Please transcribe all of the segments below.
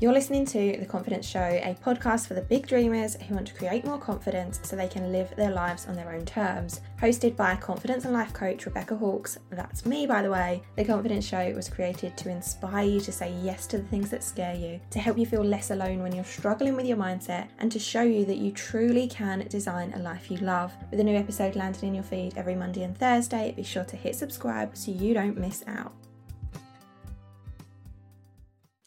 You're listening to The Confidence Show, a podcast for the big dreamers who want to create more confidence so they can live their lives on their own terms. Hosted by confidence and life coach Rebecca Hawkes, that's me by the way. The Confidence Show was created to inspire you to say yes to the things that scare you, to help you feel less alone when you're struggling with your mindset, and to show you that you truly can design a life you love. With a new episode landing in your feed every Monday and Thursday, be sure to hit subscribe so you don't miss out.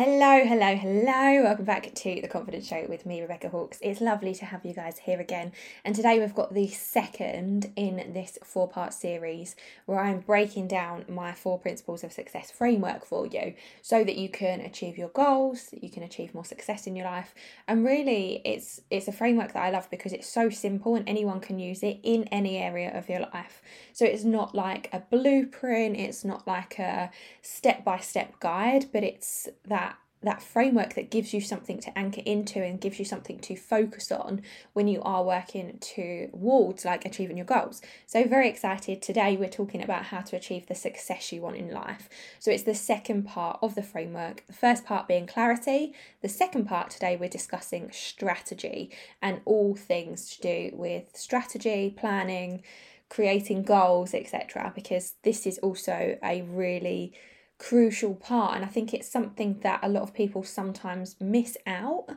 Hello, hello, hello. Welcome back to the Confidence Show with me, Rebecca Hawkes. It's lovely to have you guys here again. And today we've got the second in this four part series where I'm breaking down my four principles of success framework for you so that you can achieve your goals, you can achieve more success in your life. And really it's it's a framework that I love because it's so simple and anyone can use it in any area of your life. So it's not like a blueprint, it's not like a step-by-step guide, but it's that that framework that gives you something to anchor into and gives you something to focus on when you are working towards like achieving your goals. So very excited today we're talking about how to achieve the success you want in life. So it's the second part of the framework. The first part being clarity, the second part today we're discussing strategy and all things to do with strategy, planning, creating goals, etc. because this is also a really crucial part. And I think it's something that a lot of people sometimes miss out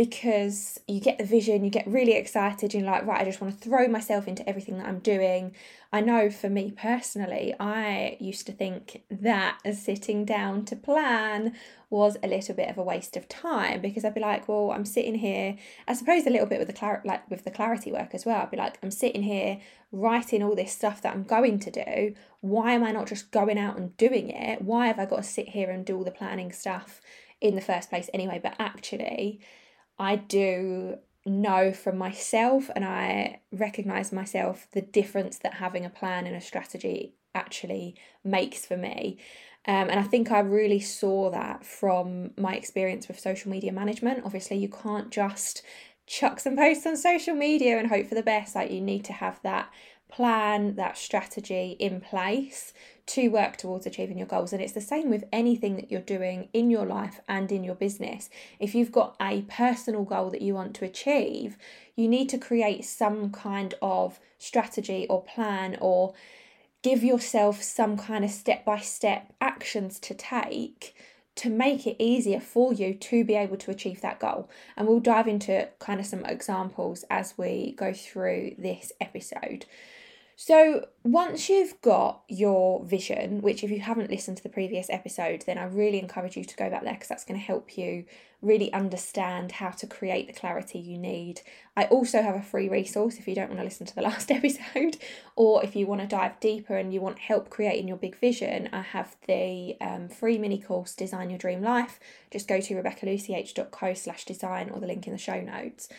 because you get the vision, you get really excited, you're like, right, I just want to throw myself into everything that I'm doing. I know for me personally, I used to think that sitting down to plan was a little bit of a waste of time because I'd be like, well, I'm sitting here. I suppose a little bit with the clar- like with the clarity work as well. I'd be like, I'm sitting here writing all this stuff that I'm going to do. Why am I not just going out and doing it? Why have I got to sit here and do all the planning stuff in the first place anyway? But actually, I do know from myself and I recognize myself the difference that having a plan and a strategy actually makes for me. Um, and I think I really saw that from my experience with social media management. Obviously, you can't just chuck some posts on social media and hope for the best. Like, you need to have that plan, that strategy in place to work towards achieving your goals. And it's the same with anything that you're doing in your life and in your business. If you've got a personal goal that you want to achieve, you need to create some kind of strategy or plan or give yourself some kind of step by step actions to take to make it easier for you to be able to achieve that goal. And we'll dive into kind of some examples as we go through this episode. So, once you've got your vision, which if you haven't listened to the previous episode, then I really encourage you to go back there because that's going to help you really understand how to create the clarity you need. I also have a free resource if you don't want to listen to the last episode, or if you want to dive deeper and you want help creating your big vision, I have the um, free mini course Design Your Dream Life. Just go to rebeccalucyh.co slash design or the link in the show notes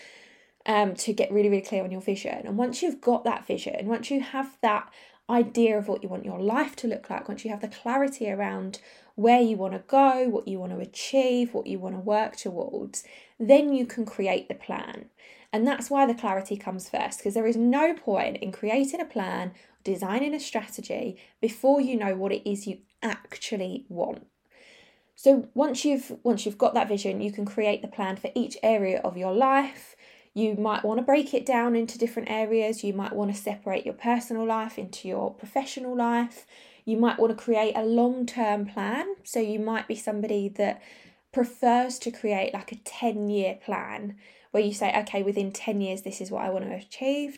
um, to get really, really clear on your vision. And once you've got that vision, once you have that idea of what you want your life to look like, once you have the clarity around where you want to go, what you want to achieve, what you want to work towards, then you can create the plan. And that's why the clarity comes first, because there is no point in creating a plan, designing a strategy before you know what it is you actually want. So once you've once you've got that vision, you can create the plan for each area of your life you might want to break it down into different areas. You might want to separate your personal life into your professional life. You might want to create a long term plan. So you might be somebody that prefers to create like a 10 year plan where you say, okay, within 10 years, this is what I want to achieve.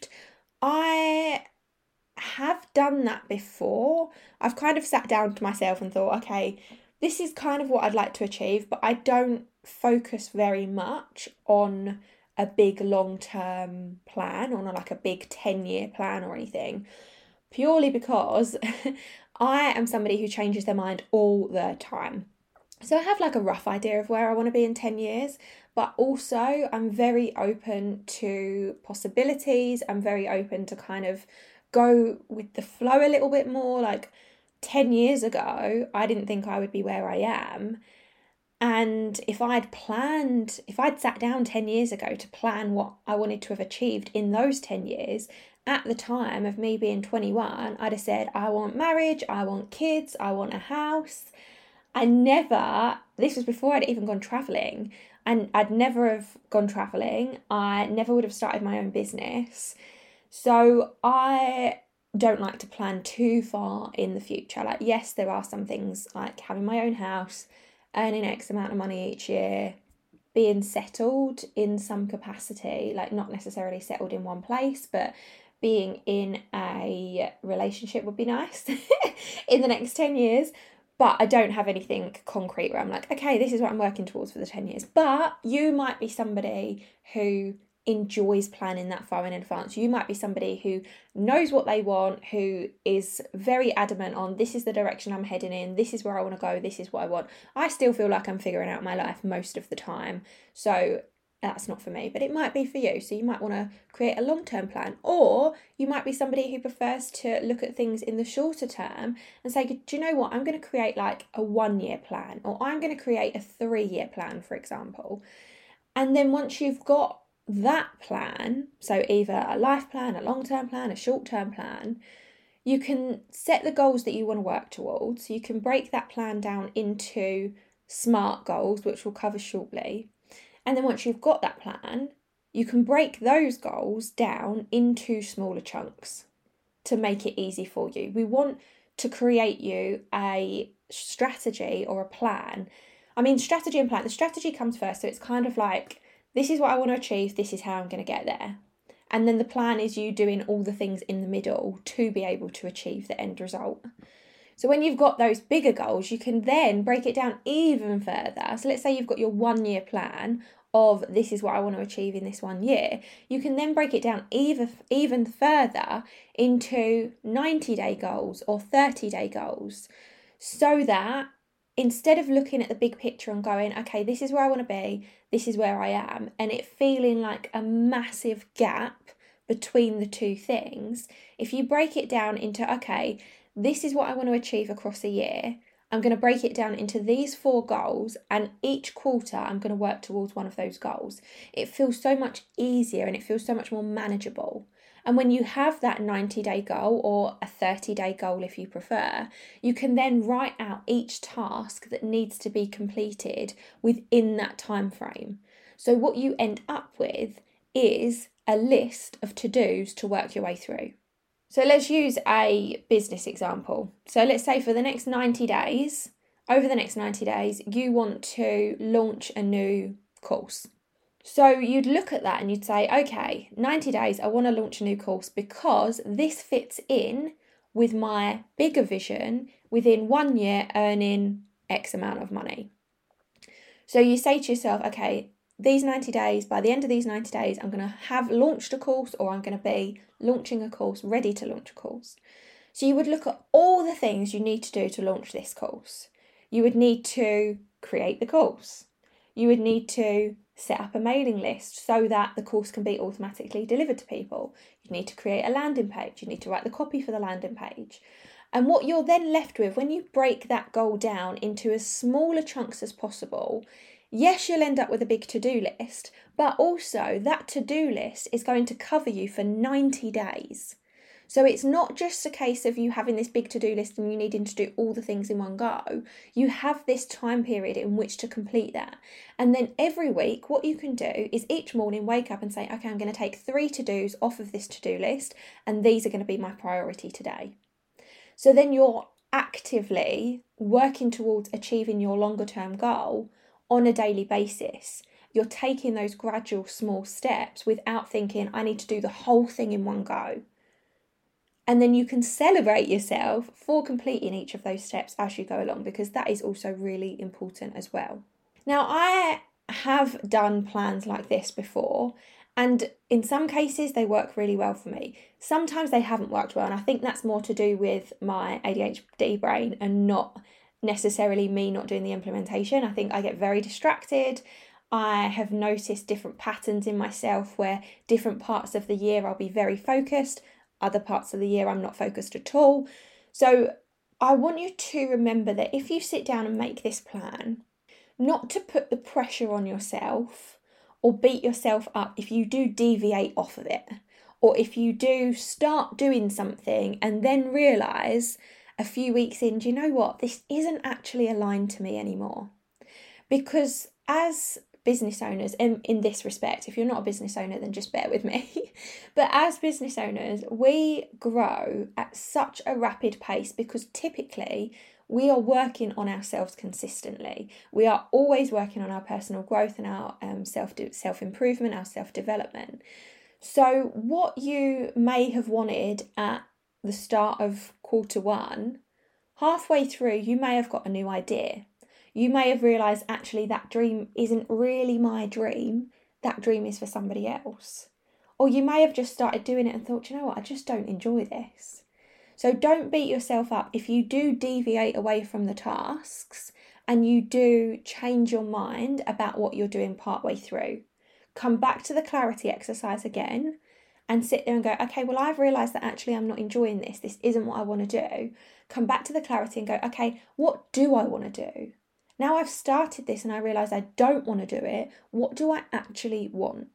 I have done that before. I've kind of sat down to myself and thought, okay, this is kind of what I'd like to achieve, but I don't focus very much on a big long term plan or not like a big 10 year plan or anything, purely because I am somebody who changes their mind all the time. So I have like a rough idea of where I want to be in 10 years, but also I'm very open to possibilities. I'm very open to kind of go with the flow a little bit more. Like 10 years ago, I didn't think I would be where I am. And if I'd planned, if I'd sat down 10 years ago to plan what I wanted to have achieved in those 10 years, at the time of me being 21, I'd have said, I want marriage, I want kids, I want a house. I never, this was before I'd even gone traveling, and I'd never have gone traveling. I never would have started my own business. So I don't like to plan too far in the future. Like, yes, there are some things like having my own house, earning X amount of money each year, being settled in some capacity, like not necessarily settled in one place, but being in a relationship would be nice in the next 10 years but I don't have anything concrete where I'm like, okay, this is what I'm working towards for the 10 years. But you might be somebody who enjoys planning that far in advance. You might be somebody who knows what they want, who is very adamant on this is the direction I'm heading in, this is where I want to go, this is what I want. I still feel like I'm figuring out my life most of the time. So that's not for me, but it might be for you. So you might want to create a long term plan, or you might be somebody who prefers to look at things in the shorter term and say, Do you know what? I'm going to create like a one year plan, or I'm going to create a three year plan, for example. And then once you've got that plan, so either a life plan, a long term plan, a short term plan, you can set the goals that you want to work towards. You can break that plan down into SMART goals, which we'll cover shortly and then once you've got that plan, you can break those goals down into smaller chunks to make it easy for you. We want to create you a strategy or a plan. I mean, strategy and plan, the strategy comes first. So it's kind of like, this is what I want to achieve, this is how I'm going to get there. And then the plan is you doing all the things in the middle to be able to achieve the end result. So when you've got those bigger goals, you can then break it down even further. So let's say you've got your one year plan of this is what I want to achieve in this one year. You can then break it down even even further into 90 day goals or 30 day goals so that instead of looking at the big picture and going, okay, this is where I want to be, this is where I am, and it feeling like a massive gap between the two things, if you break it down into, okay, this is what I want to achieve across a year. I'm going to break it down into these four goals, and each quarter I'm going to work towards one of those goals. It feels so much easier and it feels so much more manageable. And when you have that 90 day goal or a 30 day goal, if you prefer, you can then write out each task that needs to be completed within that time frame. So, what you end up with is a list of to dos to work your way through. So let's use a business example. So let's say for the next 90 days, over the next 90 days, you want to launch a new course. So you'd look at that and you'd say, okay, 90 days, I want to launch a new course because this fits in with my bigger vision within one year earning X amount of money. So you say to yourself, okay, these 90 days, by the end of these 90 days, I'm going to have launched a course or I'm going to be launching a course, ready to launch a course. So you would look at all the things you need to do to launch this course. You would need to create the course. You would need to set up a mailing list so that the course can be automatically delivered to people. You'd need to create a landing page. You need to write the copy for the landing page. And what you're then left with when you break that goal down into as smaller chunks as possible yes, you'll end up with a big to do list, but also that to do list is going to cover you for 90 days. So it's not just a case of you having this big to do list and you needing to do all the things in one go. You have this time period in which to complete that. And then every week, what you can do is each morning wake up and say, okay, I'm going to take three to dos off of this to do list, and these are going to be my priority today. So then you're actively working towards achieving your longer term goal on a daily basis. You're taking those gradual small steps without thinking, I need to do the whole thing in one go. And then you can celebrate yourself for completing each of those steps as you go along because that is also really important as well. Now, I have done plans like this before, and in some cases, they work really well for me. Sometimes they haven't worked well, and I think that's more to do with my ADHD brain and not necessarily me not doing the implementation. I think I get very distracted. I have noticed different patterns in myself where different parts of the year I'll be very focused, other parts of the year I'm not focused at all. So I want you to remember that if you sit down and make this plan, not to put the pressure on yourself or beat yourself up if you do deviate off of it, or if you do start doing something and then realize a few weeks in, do you know what? This isn't actually aligned to me anymore. Because as business owners, in, in this respect, if you're not a business owner, then just bear with me. but as business owners, we grow at such a rapid pace because typically we are working on ourselves consistently. We are always working on our personal growth and our um, self self improvement, our self development. So, what you may have wanted at the start of quarter one, halfway through, you may have got a new idea. You may have realised actually that dream isn't really my dream, that dream is for somebody else. Or you may have just started doing it and thought, you know what, I just don't enjoy this. So don't beat yourself up if you do deviate away from the tasks and you do change your mind about what you're doing partway through. Come back to the clarity exercise again and sit there and go, okay, well, I've realized that actually I'm not enjoying this. This isn't what I want to do. Come back to the clarity and go, okay, what do I want to do? Now I've started this and I realize I don't want to do it. What do I actually want?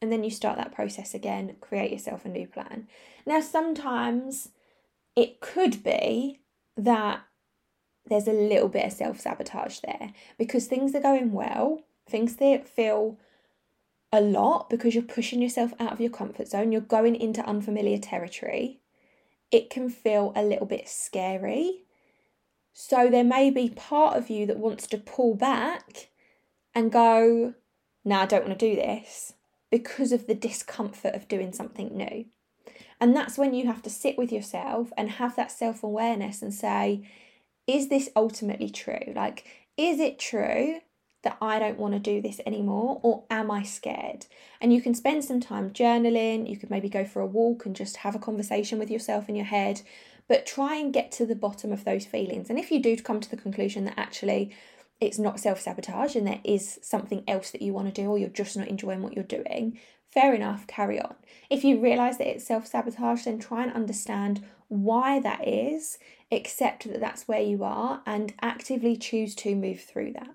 And then you start that process again, create yourself a new plan. Now, sometimes it could be that there's a little bit of self sabotage there because things are going well, things that feel a lot because you're pushing yourself out of your comfort zone, you're going into unfamiliar territory, it can feel a little bit scary. So there may be part of you that wants to pull back and go, no, I don't want to do this because of the discomfort of doing something new. And that's when you have to sit with yourself and have that self awareness and say, is this ultimately true? Like, is it true that I don't want to do this anymore, or am I scared? And you can spend some time journaling, you could maybe go for a walk and just have a conversation with yourself in your head, but try and get to the bottom of those feelings. And if you do come to the conclusion that actually it's not self sabotage and there is something else that you want to do, or you're just not enjoying what you're doing, fair enough, carry on. If you realize that it's self sabotage, then try and understand why that is, accept that that's where you are, and actively choose to move through that.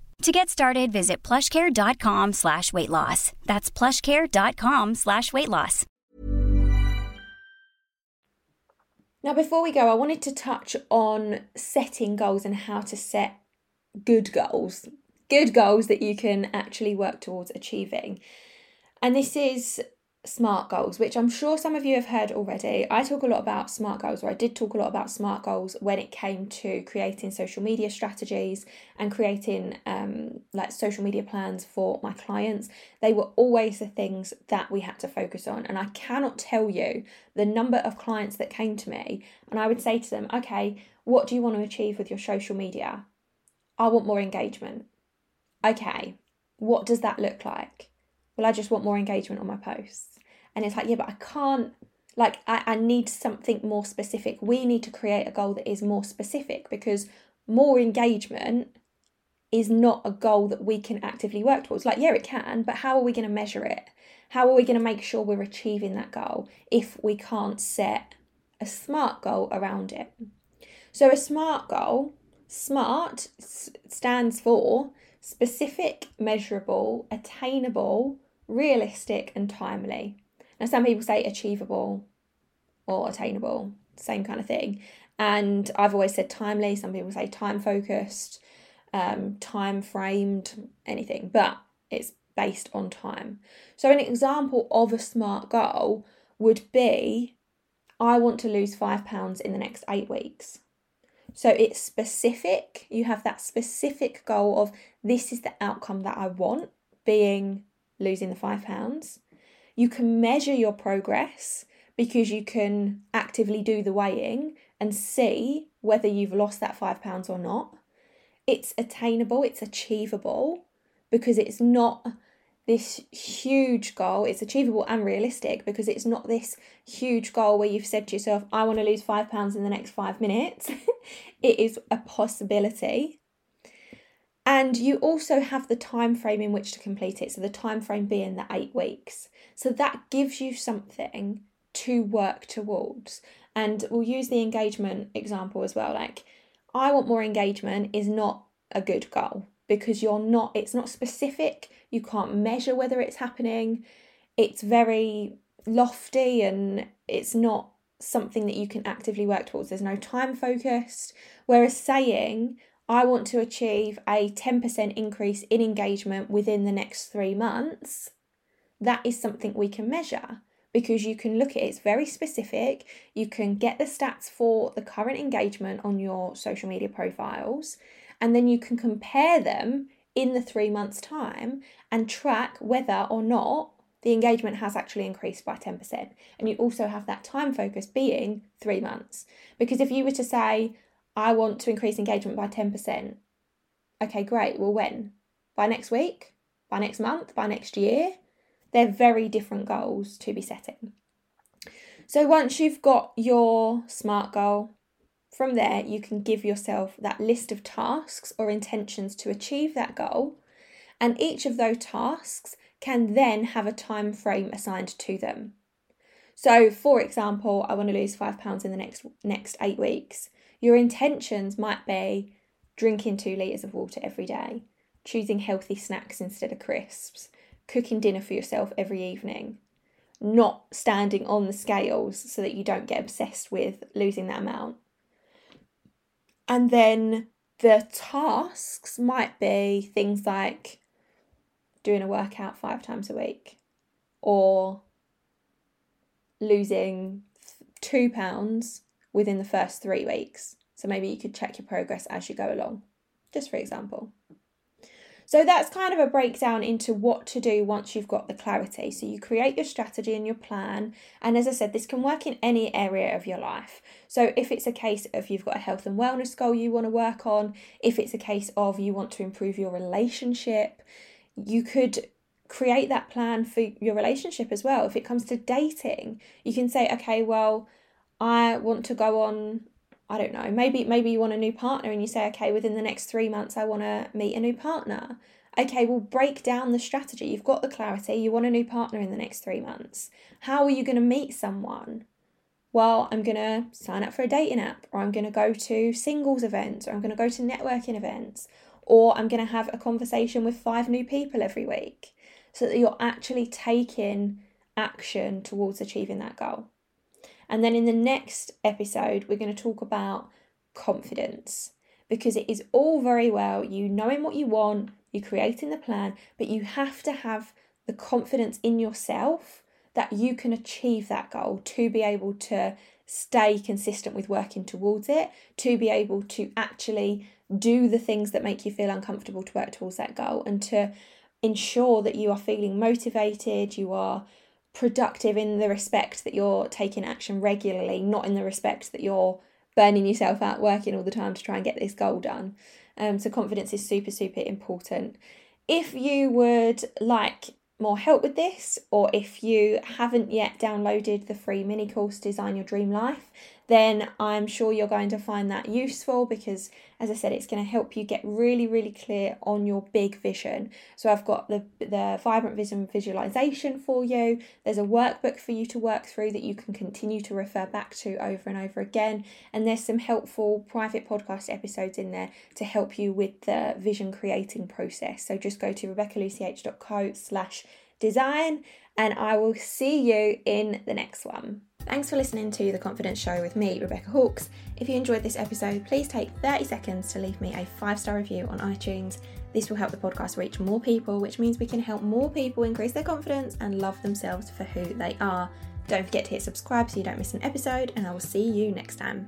To get started, visit plushcare.com slash weight loss. That's plushcare.com slash weight loss. Now, before we go, I wanted to touch on setting goals and how to set good goals, good goals that you can actually work towards achieving. And this is SMART goals, which I'm sure some of you have heard already. I talk a lot about SMART goals, or I did talk a lot about SMART goals when it came to creating social media strategies and creating um, like social media plans for my clients. They were always the things that we had to focus on. And I cannot tell you the number of clients that came to me and I would say to them, okay, what do you want to achieve with your social media? I want more engagement. Okay, what does that look like? Well, I just want more engagement on my posts. And it's like, yeah, but I can't, like, I, I need something more specific. We need to create a goal that is more specific because more engagement is not a goal that we can actively work towards. Like, yeah, it can, but how are we going to measure it? How are we going to make sure we're achieving that goal if we can't set a smart goal around it? So, a smart goal SMART stands for specific, measurable, attainable, realistic, and timely. Now, some people say achievable or attainable, same kind of thing. And I've always said timely, some people say time focused, um, time framed, anything, but it's based on time. So, an example of a SMART goal would be I want to lose five pounds in the next eight weeks. So it's specific. You have that specific goal of this is the outcome that I want, being losing the five pounds. You can measure your progress because you can actively do the weighing and see whether you've lost that five pounds or not. It's attainable, it's achievable because it's not this huge goal. It's achievable and realistic because it's not this huge goal where you've said to yourself, I want to lose five pounds in the next five minutes. it is a possibility. And you also have the time frame in which to complete it. So the time frame being the eight weeks. So that gives you something to work towards. And we'll use the engagement example as well. Like, I want more engagement is not a good goal because you're not, it's not specific you can't measure whether it's happening. It's very lofty and it's not something that you can actively work towards. There's no time focused. Whereas saying, I want to achieve a 10% increase in engagement within the next three months, that is something we can measure because you can look at it, it's very specific. You can get the stats for the current engagement on your social media profiles, and then you can compare them in the three months' time and track whether or not the engagement has actually increased by 10%. And you also have that time focus being three months. Because if you were to say, I want to increase engagement by 10%, okay, great. Well, when? By next week? By next month? By next year? They're very different goals to be setting. So once you've got your SMART goal, from there, you can give yourself that list of tasks or intentions to achieve that goal, and each of those tasks can then have a time frame assigned to them. So, for example, I want to lose five pounds in the next next eight weeks. Your intentions might be drinking two litres of water every day, choosing healthy snacks instead of crisps, cooking dinner for yourself every evening, not standing on the scales so that you don't get obsessed with losing that amount, and then the tasks might be things like doing a workout five times a week or losing two pounds within the first three weeks. So maybe you could check your progress as you go along, just for example. So that's kind of a breakdown into what to do once you've got the clarity. So you create your strategy and your plan. And as I said, this can work in any area of your life. So if it's a case of you've got a health and wellness goal you want to work on, if it's a case of you want to improve your relationship, you could create that plan for your relationship as well. If it comes to dating, you can say, okay, well, I want to go on I don't know, maybe maybe you want a new partner and you say, okay, within the next three months I want to meet a new partner. Okay, well break down the strategy. You've got the clarity, you want a new partner in the next three months. How are you going to meet someone? Well, I'm going to sign up for a dating app, or I'm going to go to singles events, or I'm going to go to networking events, or I'm going to have a conversation with five new people every week so that you're actually taking action towards achieving that goal. And then in the next episode, we're going to talk about confidence. Because it is all very well you knowing what you want, you creating the plan, but you have to have the confidence in yourself that you can achieve that goal to be able to stay consistent with working towards it, to be able to actually do the things that make you feel uncomfortable to work towards that goal, and to ensure that you are feeling motivated, you are productive in the respect that you're taking action regularly, not in the respect that you're burning yourself out working all the time to try and get this goal done. Um, so, confidence is super, super important. If you would like more help with this, or if you haven't yet downloaded the free mini course Design Your Dream Life, then I'm sure you're going to find that useful because, as I said, it's going to help you get really, really clear on your big vision. So, I've got the, the Vibrant Vision visualization for you. There's a workbook for you to work through that you can continue to refer back to over and over again. And there's some helpful private podcast episodes in there to help you with the vision creating process. So, just go to rebeccalucyh.co slash design, and I will see you in the next one. Thanks for listening to The Confidence Show with me, Rebecca Hawkes. If you enjoyed this episode, please take 30 seconds to leave me a five star review on iTunes. This will help the podcast reach more people, which means we can help more people increase their confidence and love themselves for who they are. Don't forget to hit subscribe so you don't miss an episode, and I will see you next time.